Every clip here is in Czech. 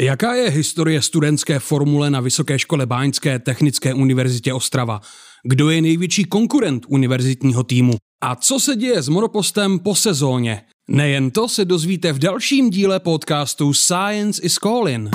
Jaká je historie studentské formule na Vysoké škole Báňské Technické univerzitě Ostrava? Kdo je největší konkurent univerzitního týmu? A co se děje s monopostem po sezóně? Nejen to se dozvíte v dalším díle podcastu Science is Calling.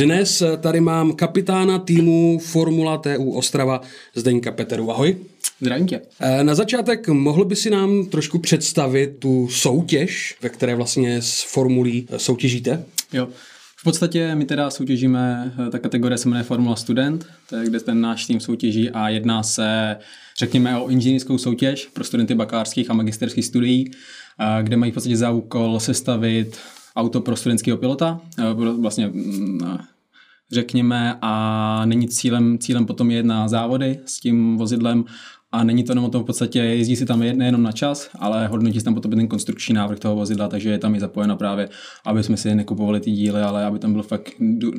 Dnes tady mám kapitána týmu Formula TU Ostrava Zdeňka Peteru. Ahoj. Zdravím tě. Eh, na začátek mohl by si nám trošku představit tu soutěž, ve které vlastně s formulí soutěžíte? Jo. V podstatě my teda soutěžíme, eh, ta kategorie se jmenuje Formula Student, to je kde ten náš tým soutěží a jedná se, řekněme, o inženýrskou soutěž pro studenty bakalářských a magisterských studií, eh, kde mají v podstatě za úkol sestavit auto pro studentského pilota, vlastně mm, řekněme, a není cílem, cílem potom jet na závody s tím vozidlem a není to jenom o tom v podstatě, jezdí si tam nejenom na čas, ale hodnotí se tam potom ten konstrukční návrh toho vozidla, takže je tam i zapojeno právě, aby jsme si nekupovali ty díly, ale aby tam byl fakt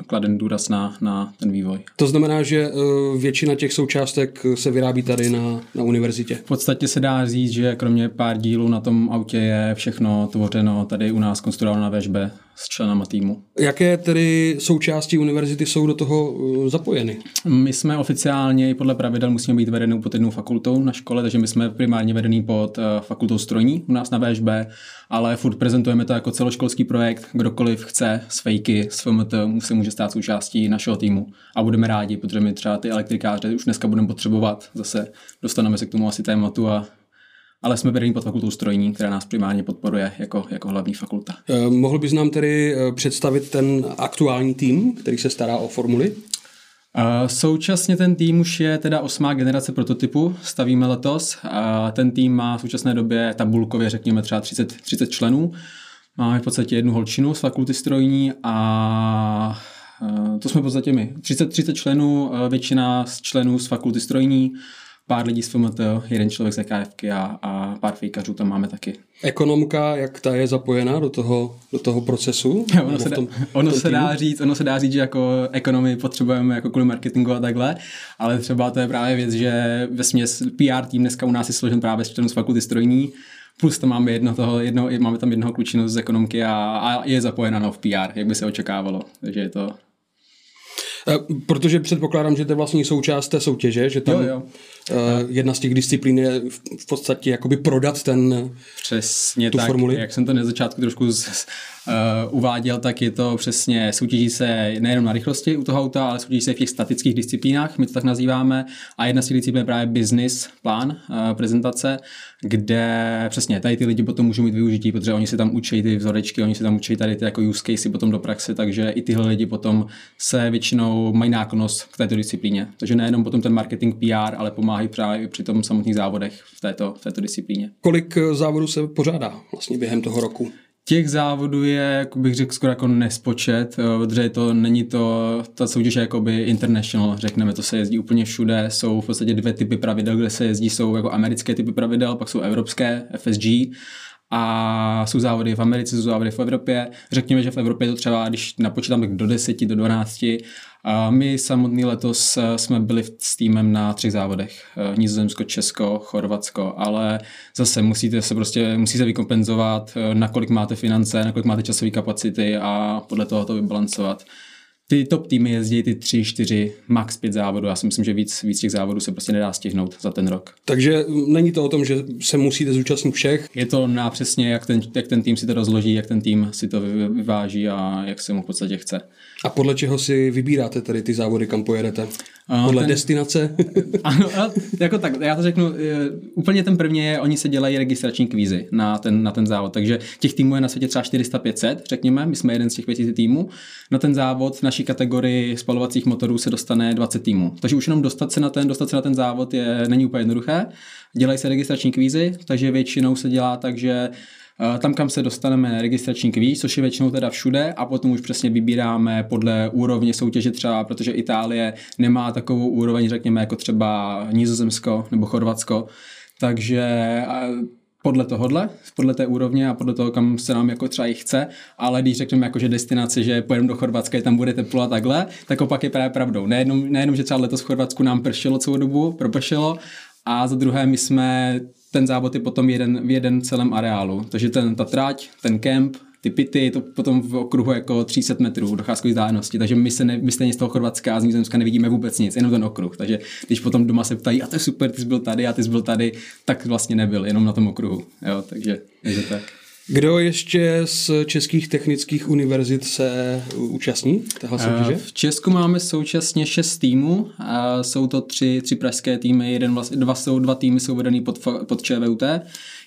kladen důraz na, na ten vývoj. To znamená, že eh, většina těch součástek se vyrábí tady na, na univerzitě? V podstatě se dá říct, že kromě pár dílů na tom autě je všechno tvořeno tady u nás konstruováno na vežbe s členama týmu. Jaké tedy součásti univerzity jsou do toho uh, zapojeny? My jsme oficiálně i podle pravidel musíme být vedenou pod jednou fakultou na škole, takže my jsme primárně vedený pod uh, fakultou strojní u nás na VŠB, ale furt prezentujeme to jako celoškolský projekt. Kdokoliv chce s fejky, s FMT, se může stát součástí našeho týmu a budeme rádi, protože my třeba ty elektrikáře už dneska budeme potřebovat. Zase dostaneme se k tomu asi tématu a ale jsme vedení pod fakultou strojní, která nás primárně podporuje jako, jako hlavní fakulta. Eh, mohl bys nám tedy eh, představit ten aktuální tým, který se stará o formuly? Uh, současně ten tým už je teda osmá generace prototypu, stavíme letos. Ten tým má v současné době tabulkově, řekněme, třeba 30, 30 členů. Máme v podstatě jednu holčinu z fakulty strojní a uh, to jsme v podstatě my. 30, 30 členů, většina z členů z fakulty strojní, pár lidí z FMT, jeden člověk z EKFky a, a pár fejkařů tam máme taky. Ekonomka, jak ta je zapojená do toho, do toho procesu? Jo, ono se, dá, tom, ono tom se dá říct, ono se dá říct, že jako ekonomy potřebujeme jako kvůli marketingu a takhle, ale třeba to je právě věc, že ve směs PR tým dneska u nás je složen právě z z fakulty strojní, plus tam máme jedno toho, jedno, máme tam jednoho klučinu z ekonomky a, a je zapojena no, v PR, jak by se očekávalo, takže je to protože předpokládám, že to je vlastně součást té soutěže, že tam jo, jo. Eh, jedna z těch disciplín je v podstatě jakoby prodat ten Přesně tu tak, formuli. jak jsem to na začátku trošku z, uh, uváděl, tak je to přesně, soutěží se nejenom na rychlosti u toho auta, ale soutěží se v těch statických disciplínách, my to tak nazýváme. A jedna z těch disciplín je právě business plán, uh, prezentace, kde přesně tady ty lidi potom můžou mít využití, protože oni si tam učí ty vzorečky, oni si tam učí tady ty jako use case potom do praxe, takže i tyhle lidi potom se většinou mají náklonost k této disciplíně. Takže nejenom potom ten marketing PR, ale pomáhají právě při tom samotných závodech v této, v této disciplíně. Kolik závodů se pořádá vlastně během toho roku? Těch závodů je, jak bych řekl, skoro jako nespočet, eh, protože to není to, ta soutěž je jakoby international, řekneme, to se jezdí úplně všude, jsou v podstatě dvě typy pravidel, kde se jezdí, jsou jako americké typy pravidel, pak jsou evropské, FSG, a jsou závody v Americe, jsou závody v Evropě. Řekněme, že v Evropě to třeba, když napočítám tak do 10, do 12, a my samotný letos eh, jsme byli s týmem na třech závodech. Eh, Nizozemsko, Česko, Chorvatsko, ale zase musíte se prostě, musí se vykompenzovat, eh, nakolik máte finance, nakolik máte časové kapacity a podle toho to vybalancovat ty top týmy jezdí ty tři, čtyři, max pět závodů. Já si myslím, že víc, víc těch závodů se prostě nedá stihnout za ten rok. Takže není to o tom, že se musíte zúčastnit všech? Je to na přesně, jak ten, jak ten tým si to rozloží, jak ten tým si to vyváží a jak se mu v podstatě chce. A podle čeho si vybíráte tady ty závody, kam pojedete? Podle ten, destinace? ano, jako tak, já to řeknu, úplně ten první je, oni se dělají registrační kvízy na ten, na ten závod, takže těch týmů je na světě třeba 400-500, řekněme, my jsme jeden z těch pěti týmů. Na ten závod v naší kategorii spalovacích motorů se dostane 20 týmů. Takže už jenom dostat se na ten, dostat se na ten závod je, není úplně jednoduché. Dělají se registrační kvízy, takže většinou se dělá tak, že Eh, tam, kam se dostaneme registrační kvíz, což je většinou teda všude a potom už přesně vybíráme podle úrovně soutěže třeba, protože Itálie nemá takovou úroveň, řekněme, jako třeba Nizozemsko nebo Chorvatsko, takže podle tohohle, podle té úrovně a podle toho, kam se nám jako třeba i chce, ale když řekneme jako, že destinace, že pojedeme do Chorvatska, tam bude teplo a takhle, tak opak je právě pravdou. Nejenom, nejenom, že třeba letos v Chorvatsku nám pršelo celou dobu, propršelo, a za druhé my jsme, ten závod je potom jeden, v jeden celém areálu, takže ten, ta trať, ten kemp, ty pity, to potom v okruhu jako 300 metrů docházkové vzdálenosti, takže my, se ne, my stejně z toho Chorvatska a z Nizozemska nevidíme vůbec nic, jenom ten okruh. Takže když potom doma se ptají, a to je super, ty jsi byl tady a ty jsi byl tady, tak vlastně nebyl, jenom na tom okruhu. Jo, takže, takže tak. Kdo ještě z českých technických univerzit se účastní téhle soutěže? V Česku máme současně šest týmů. A jsou to tři, tři pražské týmy, jeden vlastně, dva, jsou, dva týmy jsou vedený pod, pod ČVUT,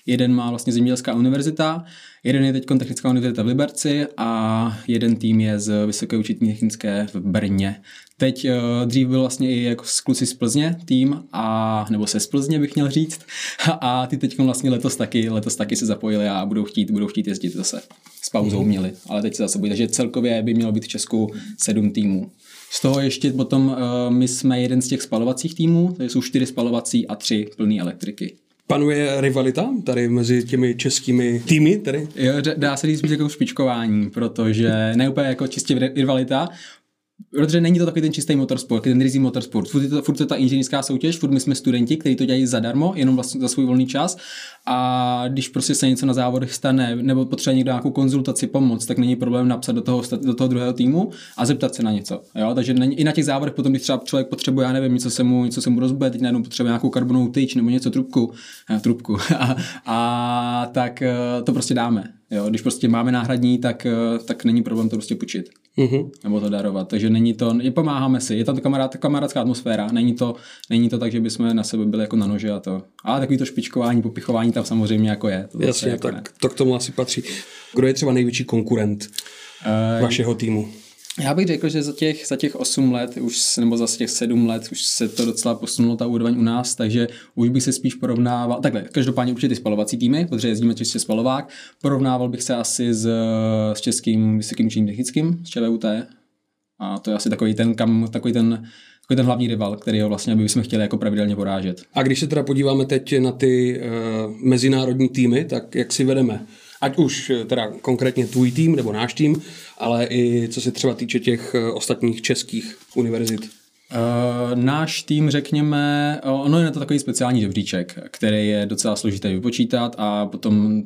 jeden má vlastně Zemědělská univerzita, jeden je teď Technická univerzita v Liberci a jeden tým je z Vysoké učitní technické v Brně. Teď uh, dřív byl vlastně i jako z kluci z Plzně tým, a, nebo se z Plzně bych měl říct, a ty teď vlastně letos taky, letos taky se zapojili a budou chtít, budou chtít jezdit zase. S pauzou mm. měli, ale teď se zase bude. Takže celkově by mělo být v Česku sedm týmů. Z toho ještě potom uh, my jsme jeden z těch spalovacích týmů, to jsou čtyři spalovací a tři plné elektriky. Panuje rivalita tady mezi těmi českými týmy? Tady? Jo, dá se říct jako špičkování, protože ne úplně jako čistě rivalita, Protože není to takový ten čistý motorsport, ten rizí motorsport. Furt je, to, furt je ta inženýrská soutěž, furt my jsme studenti, kteří to dělají zadarmo, jenom vlastně za svůj volný čas. A když prostě se něco na závodech stane, nebo potřebuje někdo nějakou konzultaci, pomoc, tak není problém napsat do toho, do toho druhého týmu a zeptat se na něco. Jo? Takže není, i na těch závodech potom, když třeba člověk potřebuje, já nevím, něco se mu, něco se mu rozbije, teď najednou potřebuje nějakou karbonovou tyč nebo něco trubku, ne, trubku. a, a, tak eh, to prostě dáme. Jo, když prostě máme náhradní, tak, eh, tak není problém to prostě půjčit. Uh-huh. Nebo to darovat. Takže není to, je, pomáháme si. Je tam kamarád, kamarádská atmosféra. Není to, není to tak, že bychom na sebe byli jako na nože a to. Ale takový to špičkování, popichování tam samozřejmě jako je. To Jasně, jako tak ne. to k tomu asi patří. Kdo je třeba největší konkurent uh, vašeho týmu? Já bych řekl, že za těch, za těch 8 let, už, nebo za těch 7 let, už se to docela posunulo, ta úroveň u nás, takže už bych se spíš porovnával, takhle, každopádně určitě ty spalovací týmy, protože jezdíme čistě spalovák, porovnával bych se asi s, s českým vysokým učením technickým, s ČVUT, a to je asi takový ten, kam, takový ten, takový ten hlavní rival, který ho vlastně bychom chtěli jako pravidelně porážet. A když se teda podíváme teď na ty uh, mezinárodní týmy, tak jak si vedeme? Ať už eh, teda konkrétně tvůj tým nebo náš tým, ale i co se třeba týče těch eh, ostatních českých univerzit. Uh, náš tým, řekněme, ono je na to takový speciální žebříček, který je docela složitý vypočítat a potom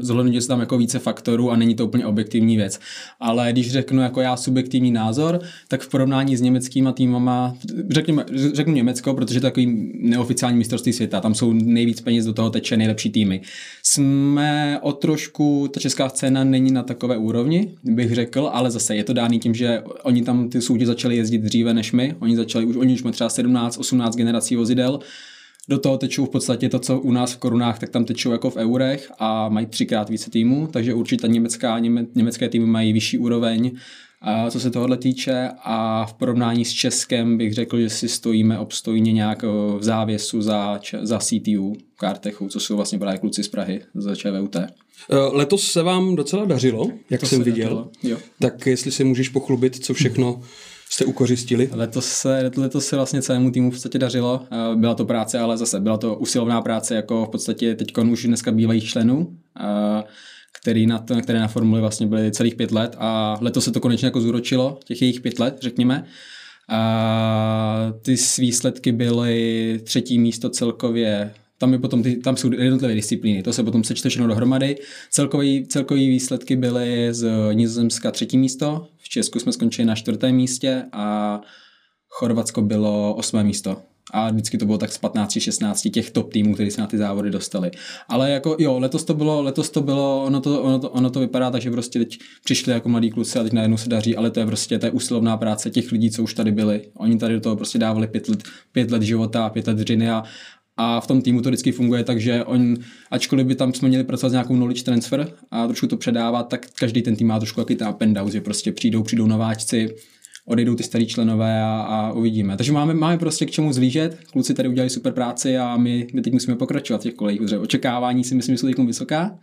zohlednit, že tam jako více faktorů a není to úplně objektivní věc. Ale když řeknu jako já subjektivní názor, tak v porovnání s německýma týmama, řekněme, řeknu Německo, protože to je takový neoficiální mistrovství světa, tam jsou nejvíc peněz do toho teče nejlepší týmy. Jsme o trošku, ta česká scéna není na takové úrovni, bych řekl, ale zase je to dáný tím, že oni tam ty soutěže začali jezdit dříve než my, oni začali, už oni už mají třeba 17, 18 generací vozidel, do toho tečou v podstatě to, co u nás v korunách, tak tam tečou jako v eurech a mají třikrát více týmů, takže určitě německá, něme, německé týmy mají vyšší úroveň, a co se tohohle týče a v porovnání s Českem bych řekl, že si stojíme obstojně nějak v závěsu za, za CTU Cartechu, co jsou vlastně právě kluci z Prahy za ČVUT. Eh, letos se vám docela dařilo, jak to jsem viděl. Jo. Tak jestli si můžeš pochlubit, co všechno jste ukořistili? Letos se, letos se vlastně celému týmu v podstatě dařilo. Eh, byla to práce, ale zase byla to usilovná práce, jako v podstatě teď už dneska bývalých členů, eh, který na, to, které na formuli vlastně byly celých pět let a letos se to konečně jako zúročilo, těch jejich pět let, řekněme. A ty výsledky byly třetí místo celkově tam, je potom ty, tam jsou jednotlivé disciplíny, to se potom sečte všechno dohromady. Celkový, celkový výsledky byly z Nizozemska třetí místo, v Česku jsme skončili na čtvrtém místě a Chorvatsko bylo osmé místo. A vždycky to bylo tak z 15-16 těch top týmů, kteří se na ty závody dostali. Ale jako jo, letos to bylo, letos to bylo, ono to, ono to, ono to vypadá tak, že prostě teď přišli jako mladí kluci a teď najednou se daří, ale to je prostě to je usilovná práce těch lidí, co už tady byli. Oni tady do toho prostě dávali pět let, pět let života, pět let dřiny a, a v tom týmu to vždycky funguje tak, že on, ačkoliv by tam jsme měli pracovat s nějakou knowledge transfer a trošku to předávat, tak každý ten tým má trošku jaký ten up and down, že prostě přijdou, přijdou nováčci, odejdou ty starý členové a, a uvidíme. Takže máme, máme prostě k čemu zlížet. Kluci tady udělali super práci a my, my teď musíme pokračovat v těch kolejích. Očekávání si myslím, že jsou vysoká.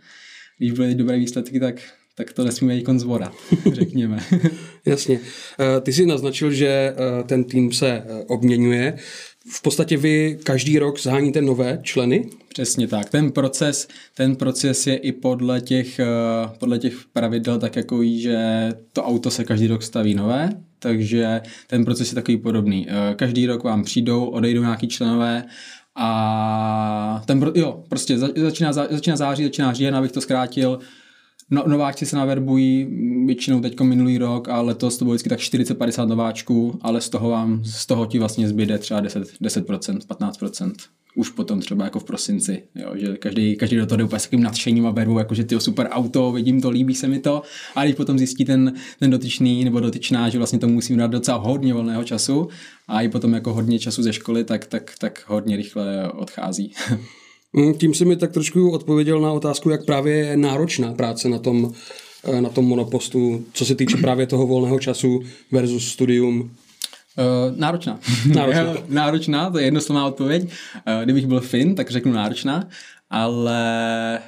Když byly dobré výsledky, tak tak to nesmíme jít z voda, řekněme. Jasně. Eh, ty jsi naznačil, že eh, ten tým se eh, obměňuje. V podstatě vy každý rok zháníte nové členy? Přesně tak. Ten proces, ten proces je i podle těch, eh, podle těch pravidel tak jako že to auto se každý rok staví nové, takže ten proces je takový podobný. Eh, každý rok vám přijdou, odejdou nějaký členové a ten, jo, prostě začíná, začíná září, začíná říjen, abych to zkrátil, No, nováčci se naverbují většinou teď minulý rok a letos to bylo vždycky tak 40-50 nováčků, ale z toho vám, z toho ti vlastně zbyde třeba 10, 10%, 15% už potom třeba jako v prosinci, jo, že každý, každý do toho jde úplně s takovým nadšením a verbu, jako že ty super auto, vidím to, líbí se mi to, a když potom zjistí ten, ten dotyčný nebo dotyčná, že vlastně to musím dát docela hodně volného času a i potom jako hodně času ze školy, tak, tak, tak hodně rychle odchází. Mm, tím si mi tak trošku odpověděl na otázku, jak právě je náročná práce na tom, eh, na tom monopostu, co se týče právě toho volného času versus studium. Uh, náročná. Náročná. náročná, to je jednoslovná odpověď. Uh, kdybych byl Fin, tak řeknu náročná, ale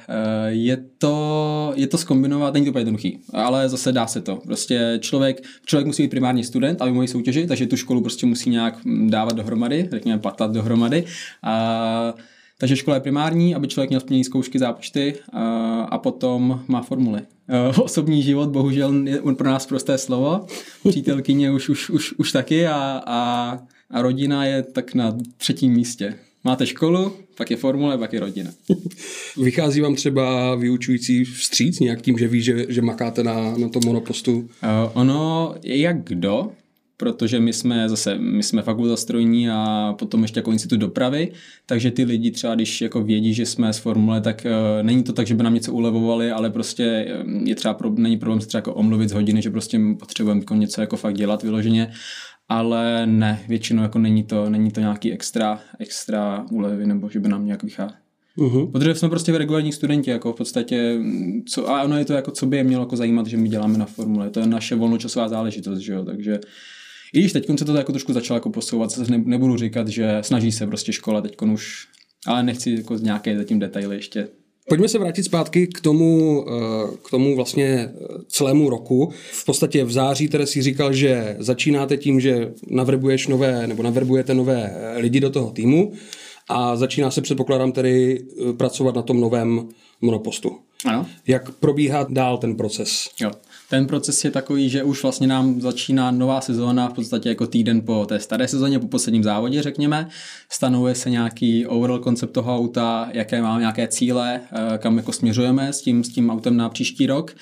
je to, je to zkombinovat, není to úplně jednoduchý, ale zase dá se to. Prostě člověk, člověk musí být primární student, aby mohl soutěžit, takže tu školu prostě musí nějak dávat dohromady, řekněme patlat dohromady. Uh, takže škola je primární, aby člověk měl splnění zkoušky, zápočty a, a potom má formuly. Osobní život bohužel je pro nás prosté slovo, přítelkyně už, už, už, už taky a, a, a rodina je tak na třetím místě. Máte školu, pak je formule, pak je rodina. Vychází vám třeba vyučující vstříc nějak tím, že ví, že, že makáte na, na tom monopostu? Uh, ono je jak kdo, protože my jsme zase, my jsme fakulta strojní a potom ještě jako institut dopravy, takže ty lidi třeba, když jako vědí, že jsme z formule, tak uh, není to tak, že by nám něco ulevovali, ale prostě eh, je třeba, pro, není problém se třeba jako omluvit z hodiny, že prostě potřebujeme jako něco jako fakt dělat vyloženě, ale ne, většinou jako není to, není to nějaký extra, extra úlevy, nebo že by nám nějak vycházelo. Uh-huh. Protože jsme prostě regulární studenti, jako v podstatě, co, a ono je to jako, co by je mělo jako zajímat, že my děláme na formule, to je naše volnočasová záležitost, že jo, takže i když teď se to jako trošku začalo jako posouvat, nebudu říkat, že snaží se prostě škola teď už, ale nechci jako nějaké zatím detaily ještě Pojďme se vrátit zpátky k tomu, eh, k tomu vlastně eh, celému roku. V podstatě v září tedy si říkal, že začínáte tím, že navrbuješ nové, nebo navrbujete nové eh, lidi do toho týmu a začíná se předpokládám tedy pracovat na tom novém monopostu. Ano. Jak probíhá dál ten proces? Jo. Ten proces je takový, že už vlastně nám začíná nová sezóna v podstatě jako týden po té staré sezóně, po posledním závodě, řekněme. Stanovuje se nějaký overall koncept toho auta, jaké máme nějaké cíle, eh, kam jako směřujeme s tím, s tím autem na příští rok.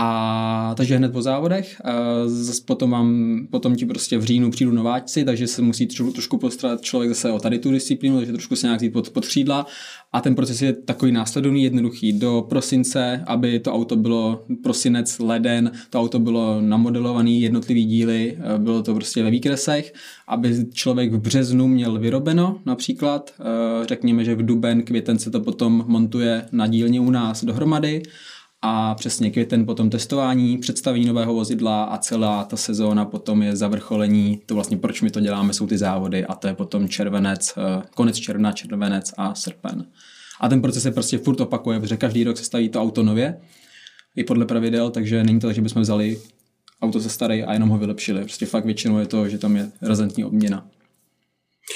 A takže hned po závodech, zase potom, vám, potom ti prostě v říjnu přijdu nováčci, takže se musí tro, trošku postarat člověk zase o tady tu disciplínu, takže trošku se nějak pod, pod křídla. A ten proces je takový následovný, jednoduchý. Do prosince, aby to auto bylo prosinec, leden, to auto bylo namodelované, jednotlivý díly, e, bylo to prostě ve výkresech, aby člověk v březnu měl vyrobeno například. E, řekněme, že v duben, květen se to potom montuje na dílně u nás dohromady a přesně květen potom testování, představení nového vozidla a celá ta sezóna potom je zavrcholení, to vlastně proč my to děláme, jsou ty závody a to je potom červenec, eh, konec června, červenec a srpen. A ten proces se prostě furt opakuje, protože každý rok se staví to auto nově, i podle pravidel, takže není to tak, že bychom vzali auto ze staré a jenom ho vylepšili. Prostě fakt většinou je to, že tam je razentní obměna.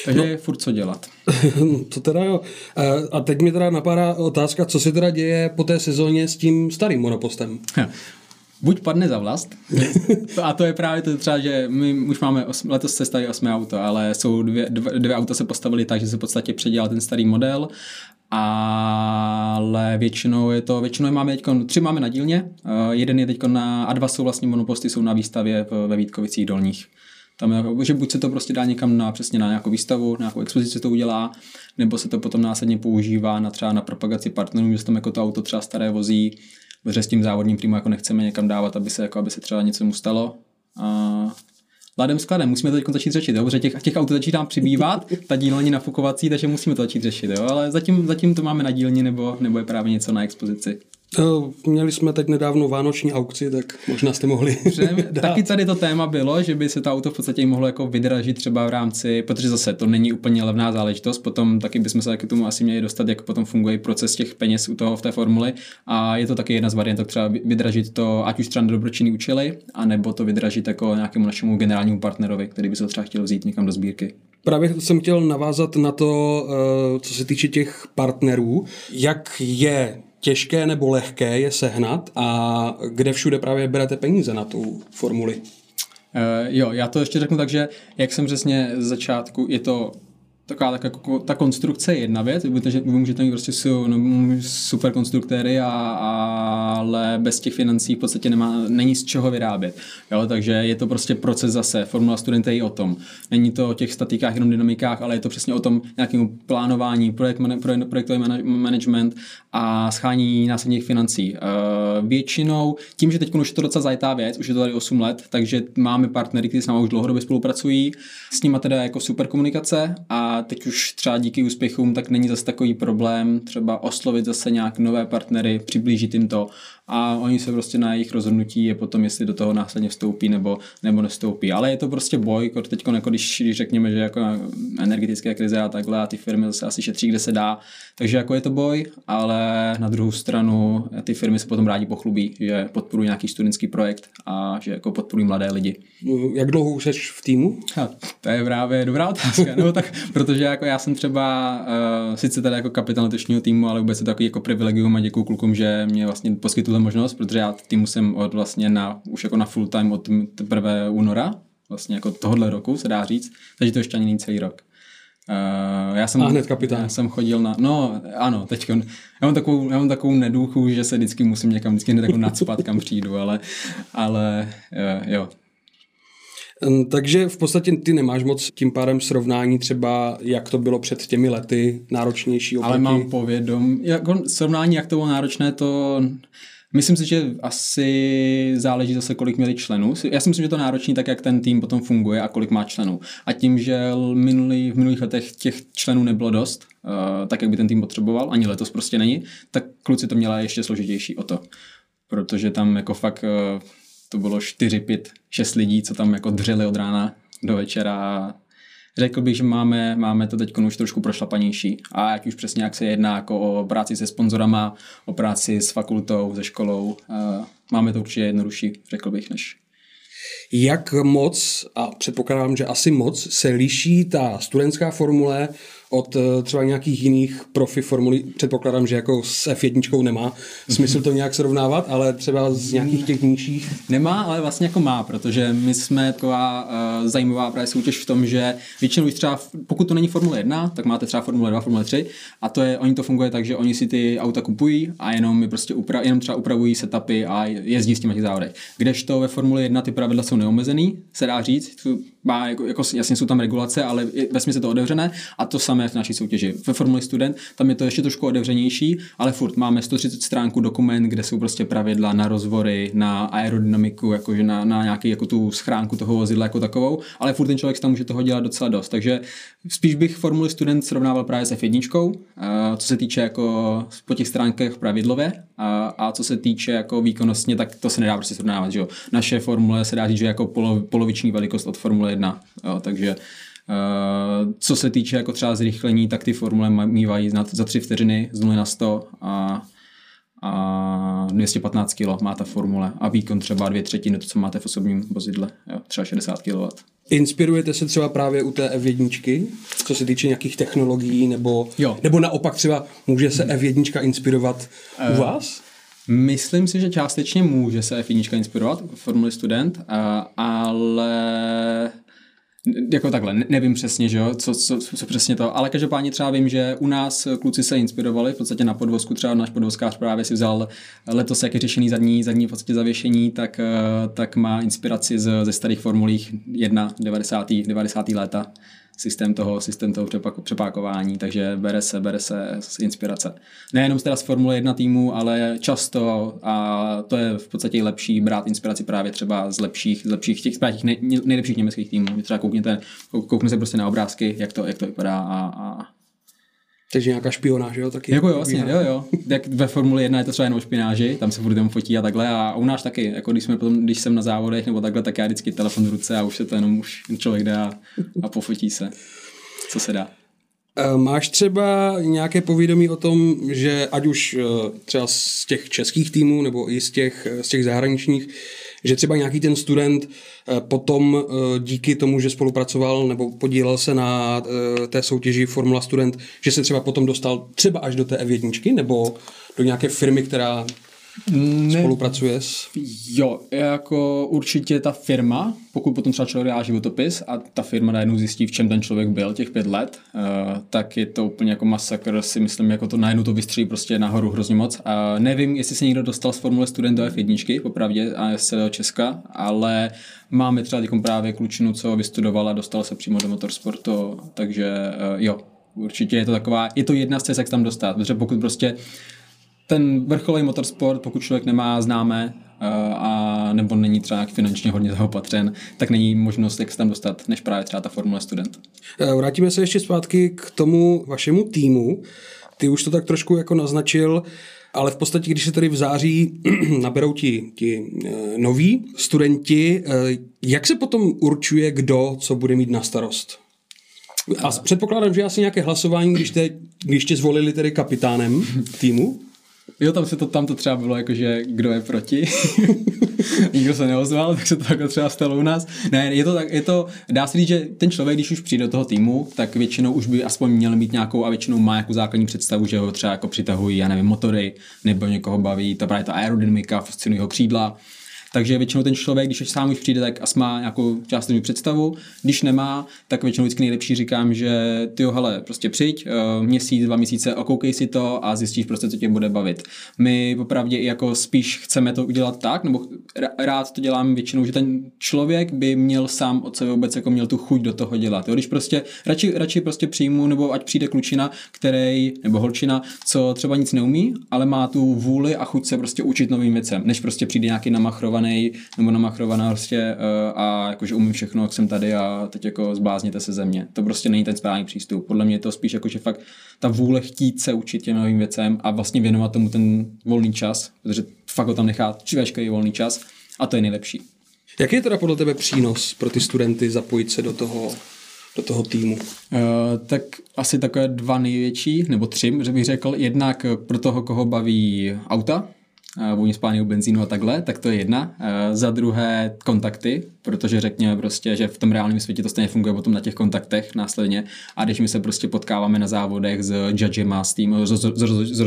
Takže no, je furt co dělat. to teda jo. A teď mi teda napadá otázka, co se teda děje po té sezóně s tím starým monopostem? Buď padne za vlast, a to je právě to třeba, že my už máme, osm, letos se staví osmé auto, ale jsou dvě, dvě, dvě auta se postavily tak, že se v podstatě předělal ten starý model, ale většinou je to, většinou je máme teď, tři máme na dílně, jeden je teď na, a dva jsou vlastně monoposty, jsou na výstavě ve Vítkovicích dolních. Tam jako, že buď se to prostě dá někam na, přesně na nějakou výstavu, na nějakou expozici to udělá, nebo se to potom následně používá na třeba na propagaci partnerů, že tam jako to auto třeba staré vozí, protože s tím závodním přímo jako nechceme někam dávat, aby se, jako, aby se třeba něco mu stalo. A Ládem skladem, musíme to teď začít řešit, jo? protože těch, těch aut začíná přibývat, ta dílna není nafukovací, takže musíme to začít řešit, jo? ale zatím, zatím to máme na dílně nebo, nebo je právě něco na expozici. Měli jsme teď nedávno vánoční aukci, tak možná jste mohli Taky tady to téma bylo, že by se to auto v podstatě mohlo jako vydražit třeba v rámci, protože zase to není úplně levná záležitost, potom taky bychom se k tomu asi měli dostat, jak potom funguje proces těch peněz u toho v té formuli. A je to taky jedna z variant, třeba vydražit to, ať už třeba dobročinný účely, anebo to vydražit jako nějakému našemu generálnímu partnerovi, který by se to třeba chtěl vzít někam do sbírky. Právě jsem chtěl navázat na to, eh, co se týče těch partnerů, jak je těžké nebo lehké je sehnat a kde všude právě berete peníze na tu formuli? Uh, jo, já to ještě řeknu tak, že jak jsem přesně z začátku, je to taková tak jako, ta konstrukce je jedna věc, protože vy můžete mít prostě su, no, super konstruktéry, a, a, ale bez těch financí v podstatě nemá, není z čeho vyrábět. Jo, takže je to prostě proces zase. Formula studenta je i o tom. Není to o těch statikách, jenom dynamikách, ale je to přesně o tom nějakém plánování, projekt, projekt, projektový management a schání následných financí. Uh, většinou, tím, že teď už je to docela zajitá věc, už je to tady 8 let, takže máme partnery, kteří s námi už dlouhodobě spolupracují, s nimi teda jako super komunikace a teď už třeba díky úspěchům tak není zase takový problém třeba oslovit zase nějak nové partnery, přiblížit jim to a oni se prostě na jejich rozhodnutí je potom, jestli do toho následně vstoupí nebo, nebo nestoupí. Ale je to prostě boj, jako teď, jako když, když řekněme, že jako energetické krize a takhle a ty firmy zase asi šetří, kde se dá, takže jako je to boj, ale na druhou stranu ty firmy se potom rádi pochlubí, že podporují nějaký studentský projekt a že jako podporují mladé lidi. Jak dlouho už jsi v týmu? Ha, to je právě dobrá otázka, no tak, protože jako já jsem třeba uh, sice tady jako kapitán letošního týmu, ale vůbec je to takový jako privilegium a děkuji klukům, že mě vlastně poskytl možnost, protože já týmu jsem od vlastně na, už jako na full time od teprve února, vlastně jako tohohle roku se dá říct, takže to ještě ani není celý rok. Uh, já jsem, a hned kapitán. Já jsem chodil na, no ano, teď já mám takovou, já mám takovou neduchu, že se vždycky musím někam vždycky hned jako nadspat, kam přijdu, ale, ale uh, jo, takže v podstatě ty nemáš moc tím pádem srovnání třeba, jak to bylo před těmi lety, náročnější oproti... Ale mám povědom, jako srovnání, jak to bylo náročné, to Myslím si, že asi záleží zase, kolik měli členů. Já si myslím, že to náročný tak, jak ten tým potom funguje a kolik má členů. A tím, že minulý, v minulých letech těch členů nebylo dost, uh, tak, jak by ten tým potřeboval, ani letos prostě není, tak kluci to měla ještě složitější o to. Protože tam jako fakt uh, to bylo 4, 5, 6 lidí, co tam jako dřeli od rána do večera Řekl bych, že máme, máme to teď už trošku prošlapanější. A jak už přesně jak se jedná jako o práci se sponzorama, o práci s fakultou, se školou, máme to určitě jednodušší, řekl bych, než jak moc, a předpokládám, že asi moc, se liší ta studentská formule od eh, třeba nějakých jiných profi formulí. Předpokládám, že jako s F1 nemá smysl to nějak srovnávat, ale třeba z nějakých těch nižších. Nemá, ale vlastně jako má, protože my jsme taková uh, zajímavá právě soutěž v tom, že většinou třeba, pokud to není Formule 1, tak máte třeba Formule 2, Formule 3 a to je, oni to funguje tak, že oni si ty auta kupují a jenom mi prostě upra, jenom třeba upravují setupy a jezdí s těmi těch závodech. Kdežto ve Formule 1 ty pravidla jsou neomezený, se dá říct, má jako, jako, jasně jsou tam regulace, ale ve je to otevřené a to samé v naší soutěži. Ve Formuli Student tam je to ještě trošku otevřenější, ale furt máme 130 stránku dokument, kde jsou prostě pravidla na rozvory, na aerodynamiku, jakože na, na nějaký jako tu schránku toho vozidla jako takovou, ale furt ten člověk tam může toho dělat docela dost. Takže spíš bych Formuli Student srovnával právě s F1, co se týče jako po těch stránkách pravidlově a, a co se týče jako výkonnostně, tak to se nedá prostě srovnávat. Že jo? Naše formule se dá říct, že jako polo, poloviční velikost od Formule 1, jo? takže co se týče jako třeba zrychlení, tak ty formule mývají za 3 vteřiny z 0 na 100 a, a 215 kg má ta formule a výkon třeba dvě třetiny, to, co máte v osobním vozidle, jo, třeba 60 kW. Inspirujete se třeba právě u té F1, co se týče nějakých technologií, nebo, jo. nebo naopak třeba může se F1 inspirovat uh, u vás? Myslím si, že částečně může se F1 inspirovat, Formuli Student, uh, ale jako takhle, nevím přesně, že jo, co, co, co, přesně to, ale každopádně třeba vím, že u nás kluci se inspirovali, v podstatě na podvozku třeba náš podvozkář právě si vzal letos, jak je řešený zadní, zadní v podstatě zavěšení, tak, eh, tak má inspiraci z, ze starých formulích 1, 90. 90. léta systém toho, systém toho přepákování, takže bere se, bere se z inspirace. Nejenom teda z Formule 1 týmu, ale často a to je v podstatě lepší brát inspiraci právě třeba z lepších, z lepších těch, těch nej, nejlepších německých týmů. Třeba koukněte, koukněte se prostě na obrázky, jak to, jak to vypadá a, a takže nějaká špionáž, jo? Taky jako jo, vlastně, jo, jo. Jak ve Formuli 1 je to třeba jenom o špináži, tam se furt jenom fotí a takhle a u nás taky, jako když, jsme potom, když jsem na závodech nebo takhle, tak já vždycky telefon v ruce a už se to jenom už člověk dá a pofotí se, co se dá. E, máš třeba nějaké povědomí o tom, že ať už e, třeba z těch českých týmů nebo i z těch, z těch zahraničních, že třeba nějaký ten student eh, potom eh, díky tomu, že spolupracoval nebo podílel se na eh, té soutěži Formula Student, že se třeba potom dostal třeba až do té F1 nebo do nějaké firmy, která ne, spolupracuje s... Jo, jako určitě ta firma, pokud potom třeba člověk dá životopis a ta firma najednou zjistí, v čem ten člověk byl těch pět let, uh, tak je to úplně jako masakr, si myslím, jako to najednou to vystřílí prostě nahoru hrozně moc. A uh, nevím, jestli se někdo dostal z Formule Student do F1, popravdě, a z celého Česka, ale máme třeba právě klučinu, co vystudovala, dostala se přímo do motorsportu, takže uh, jo, určitě je to taková, je to jedna z cest, jak tam dostat, protože pokud prostě ten vrcholový motorsport, pokud člověk nemá známé eh, a nebo není třeba nějak finančně hodně zaopatřen, tak není možnost, jak se tam dostat, než právě třeba ta Formule Student. Eh, vrátíme se ještě zpátky k tomu vašemu týmu. Ty už to tak trošku jako naznačil, ale v podstatě, když se tady v září naberou ti, ti eh, noví studenti, jak se potom určuje, kdo co bude mít na starost? A předpokládám, že asi nějaké hlasování, když, te, když zvolili tedy kapitánem týmu? Jo, tam se to, tam to třeba bylo jako, že kdo je proti. Nikdo se neozval, tak se to jako třeba stalo u nás. Ne, je to tak, je to, dá se říct, že ten člověk, když už přijde do toho týmu, tak většinou už by aspoň měl mít nějakou a většinou má jako základní představu, že ho třeba jako přitahují, já nevím, motory, nebo někoho baví, to právě ta aerodynamika, fascinují jeho křídla, takže většinou ten člověk, když sám už přijde, tak asi má nějakou částečnou představu. Když nemá, tak většinou vždycky nejlepší říkám, že ty hele, prostě přijď, eh, měsíc, dva měsíce, okoukej si to a zjistíš prostě, co tě bude bavit. My opravdu jako spíš chceme to udělat tak, nebo rád to dělám většinou, že ten člověk by měl sám od sebe vůbec jako měl tu chuť do toho dělat. Jo? Když prostě radši, radši prostě přijmu, nebo ať přijde klučina, který, nebo holčina, co třeba nic neumí, ale má tu vůli a chuť se prostě učit novým věcem, než prostě přijde nějaký namachrovaný namachrovaný nebo namachrovaná prostě uh, a jakože umím všechno, jak jsem tady a teď jako zblázněte se ze mě. To prostě není ten správný přístup. Podle mě je to spíš jako, že fakt ta vůle chtít se učit těm novým věcem a vlastně věnovat tomu ten volný čas, protože fakt ho tam nechá veškerý volný čas a to je nejlepší. Jaký je teda podle tebe přínos pro ty studenty zapojit se do toho, do toho týmu? Uh, tak asi takové dva největší, nebo tři, že bych řekl. Jednak pro toho, koho baví auta, vůni spálného benzínu a takhle, tak to je jedna. Za druhé kontakty, protože řekněme prostě, že v tom reálném světě to stejně funguje potom na těch kontaktech následně a když my se prostě potkáváme na závodech s judgema, s tým, s, s, s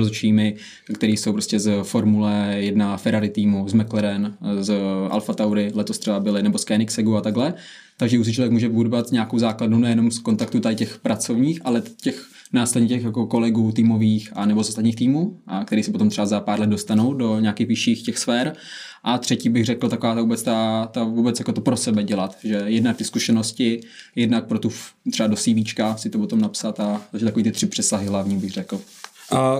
který jsou prostě z Formule 1 Ferrari týmu, z McLaren, z Alfa Tauri, letos třeba byli, nebo z Koenigseggu a takhle, takže už si člověk může budovat nějakou základnu nejenom z kontaktu tady těch pracovních, ale těch následně těch jako kolegů týmových a nebo z ostatních týmů, a který se potom třeba za pár let dostanou do nějakých vyšších těch sfér. A třetí bych řekl taková ta vůbec, ta, ta vůbec jako to pro sebe dělat, že jednak ty zkušenosti, jednak pro tu třeba do CVčka si to potom napsat a takže takový ty tři přesahy hlavní bych řekl. A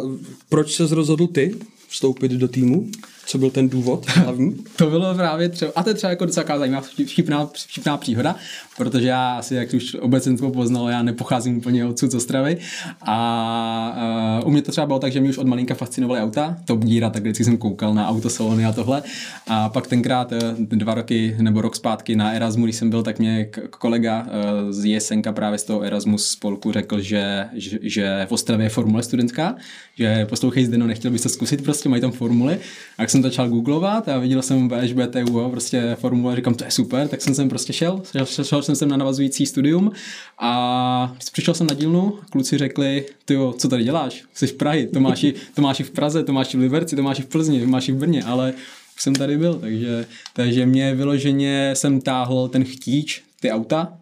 proč se rozhodl ty vstoupit do týmu? Co byl ten důvod hlavní? to bylo právě třeba, a to je třeba jako docela zajímavá vtipná, vtipná příhoda, protože já asi, jak už obecenstvo poznalo, já nepocházím úplně odsud z Ostravy a uh, u mě to třeba bylo tak, že mě už od malinka fascinovaly auta, to díra, tak vždycky jsem koukal na autosalony a tohle a pak tenkrát uh, dva roky nebo rok zpátky na Erasmu, když jsem byl, tak mě kolega uh, z Jesenka právě z toho Erasmus spolku řekl, že, že, že v Ostravě je formule studentská, že poslouchej Zdeno, nechtěl bys to zkusit, prostě mají tam formuly. A jsem začal googlovat a viděl jsem BSBTU, prostě formule, říkám, to je super, tak jsem sem prostě šel, šel, šel jsem sem na navazující studium a přišel jsem na dílnu, kluci řekli, ty co tady děláš? Jsi v Prahy, to máš, i, to máš i v Praze, to máš i v Liberci, to máš i v Plzni, to máš i v Brně, ale už jsem tady byl, takže, takže mě vyloženě jsem táhl ten chtíč, ty auta,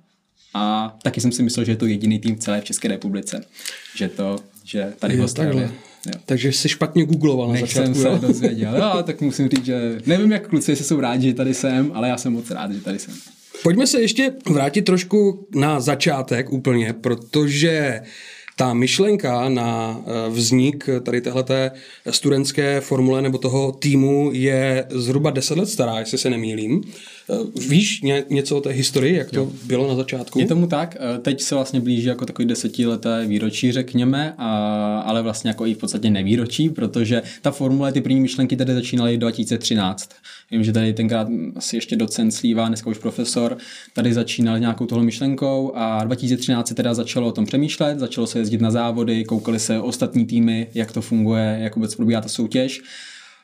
a taky jsem si myslel, že je to jediný tým v celé v České republice. Že to, že tady v Ostravě. Jo. Takže jsi špatně googloval na Než začátku, jsem jo? se dozvěděl. Jo, tak musím říct, že nevím, jak kluci, jestli jsou rádi, že tady jsem, ale já jsem moc rád, že tady jsem. Pojďme se ještě vrátit trošku na začátek úplně, protože ta myšlenka na eh, vznik tady téhleté studentské formule nebo toho týmu je zhruba 10 let stará, jestli se nemýlím. Eh, víš ně, něco o té historii, jak to jo. bylo na začátku? Je tomu tak. Eh, teď se vlastně blíží jako takový desetileté výročí, řekněme, a, ale vlastně jako i v podstatě nevýročí, protože ta formule, ty první myšlenky tady začínaly 2013. Vím, že tady tenkrát asi ještě docent Slíva, dneska už profesor, tady začínal nějakou tohle myšlenkou a 2013 se teda začalo o tom přemýšlet, začalo se jezdit na závody, koukali se ostatní týmy, jak to funguje, jak vůbec probíhá ta soutěž.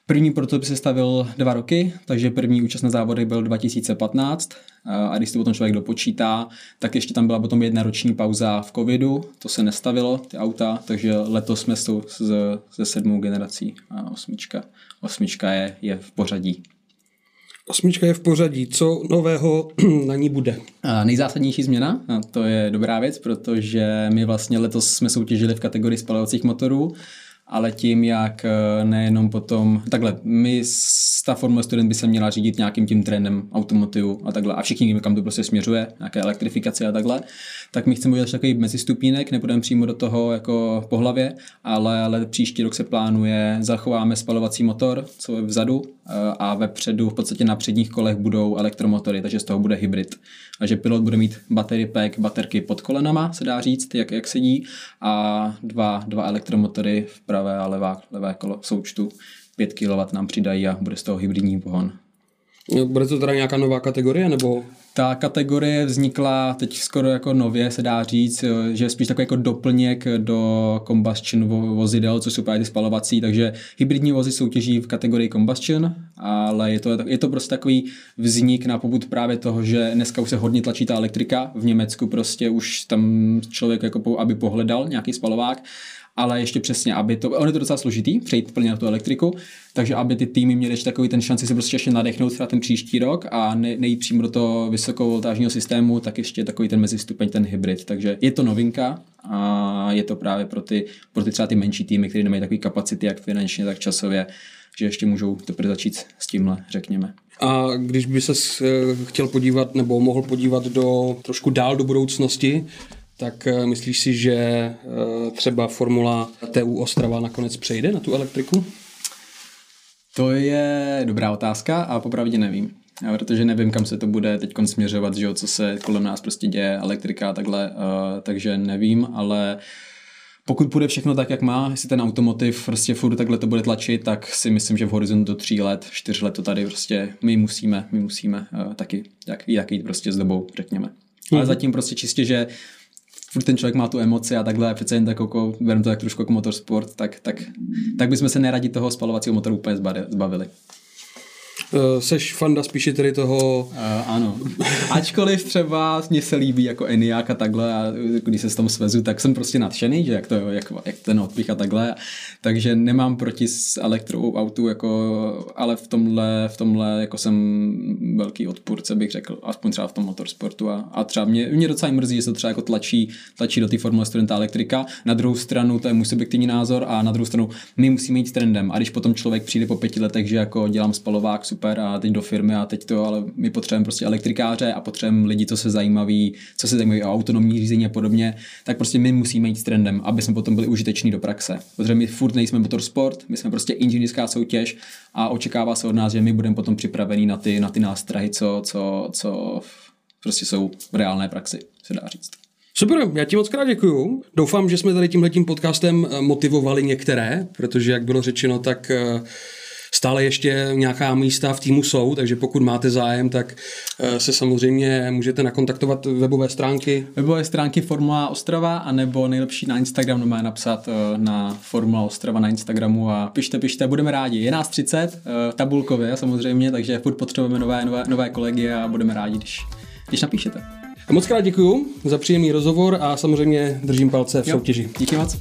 První prototyp se stavil dva roky, takže první účast na závody byl 2015 a když si to potom člověk dopočítá, tak ještě tam byla potom jedna roční pauza v covidu, to se nestavilo, ty auta, takže letos jsme jsou ze, ze sedmou generací a osmička, osmička je, je v pořadí. Osmička je v pořadí. Co nového na ní bude? A nejzásadnější změna, a to je dobrá věc, protože my vlastně letos jsme soutěžili v kategorii spalovacích motorů ale tím, jak eh, nejenom potom, takhle, my, ta Formula Student by se měla řídit nějakým tím trendem automotivu a takhle a všichni kam to prostě směřuje, nějaké elektrifikace a takhle, tak my chceme udělat takový mezistupínek, nebudeme přímo do toho jako po hlavě, ale, ale příští rok se plánuje, zachováme spalovací motor, co je vzadu eh, a vepředu v podstatě na předních kolech budou elektromotory, takže z toho bude hybrid. A že pilot bude mít battery pack, baterky pod kolenama, se dá říct, jak, jak sedí, a dva, dva elektromotory v pravé a levá, levé kolo součtu 5 kW nám přidají a bude z toho hybridní pohon. Bude to teda nějaká nová kategorie, nebo? Ta kategorie vznikla teď skoro jako nově, se dá říct, že je spíš takový jako doplněk do combustion vozidel, co jsou právě ty spalovací, takže hybridní vozy soutěží v kategorii combustion, ale je to, je to prostě takový vznik na poput právě toho, že dneska už se hodně tlačí ta elektrika, v Německu prostě už tam člověk jako aby pohledal nějaký spalovák ale ještě přesně, aby to, on je to docela složitý, přejít plně na tu elektriku, takže aby ty týmy měly ještě takový ten šanci se prostě ještě nadechnout třeba ten příští rok a ne, nejít přímo do toho vysokovoltážního systému, tak ještě takový ten mezistupeň, ten hybrid. Takže je to novinka a je to právě pro ty, pro ty třeba ty menší týmy, které nemají takové kapacity, jak finančně, tak časově, že ještě můžou teprve začít s tímhle, řekněme. A když by se chtěl podívat nebo mohl podívat do trošku dál do budoucnosti, tak eh, myslíš si, že eh, třeba formula TU Ostrava nakonec přejde na tu elektriku? To je dobrá otázka a popravdě nevím. Já, protože nevím, kam se to bude teď směřovat, že jo, co se kolem nás prostě děje, elektrika a takhle, uh, takže nevím, ale pokud bude všechno tak, jak má, jestli ten automotiv prostě furt takhle to bude tlačit, tak si myslím, že v horizontu tří let, čtyř let to tady prostě my musíme, my musíme uh, taky jak, jak jít prostě s dobou, řekněme. Mm-hmm. Ale mhm. zatím prostě čistě, že furt ten člověk má tu emoci a takhle přece jen tak jako, to tak trošku jako motorsport, tak, tak, tak bychom se neradi toho spalovacího motoru úplně zbavili. Uh, seš fanda spíše tedy toho... Uh, ano. Ačkoliv třeba mě se líbí jako Eniak a takhle a když se s tom svezu, tak jsem prostě nadšený, že jak, to, jak, jak ten odpich a takhle. Takže nemám proti s elektrou autu, jako, ale v tomhle, v tomhle jako jsem velký odpůrce, bych řekl, aspoň třeba v tom motorsportu. A, a třeba mě, mě docela mrzí, že se to třeba jako tlačí, tlačí do té formule studenta elektrika. Na druhou stranu, to je můj subjektivní názor, a na druhou stranu my musíme jít trendem. A když potom člověk přijde po pěti letech, že jako dělám spalovák, super a teď do firmy a teď to, ale my potřebujeme prostě elektrikáře a potřebujeme lidi, co se zajímaví, co se zajímaví o autonomní řízení a podobně, tak prostě my musíme jít s trendem, aby jsme potom byli užiteční do praxe. Protože my furt nejsme motorsport, my jsme prostě inženýrská soutěž a očekává se od nás, že my budeme potom připravení na ty, na ty nástrahy, co, co, co prostě jsou v reálné praxi, se dá říct. Super, já ti moc krát děkuju. Doufám, že jsme tady tímhletím podcastem motivovali některé, protože jak bylo řečeno, tak uh, Stále ještě nějaká místa v týmu jsou, takže pokud máte zájem, tak eh, se samozřejmě můžete nakontaktovat webové stránky. Webové stránky Formula Ostrava, anebo nejlepší na Instagram, no napsat eh, na Formula Ostrava na Instagramu a pište, pište, budeme rádi. Je nás 30, eh, tabulkově samozřejmě, takže furt potřebujeme nové, nové, nové kolegy a budeme rádi, když, když napíšete. Moc krát děkuju za příjemný rozhovor a samozřejmě držím palce v jo, soutěži. Díky moc.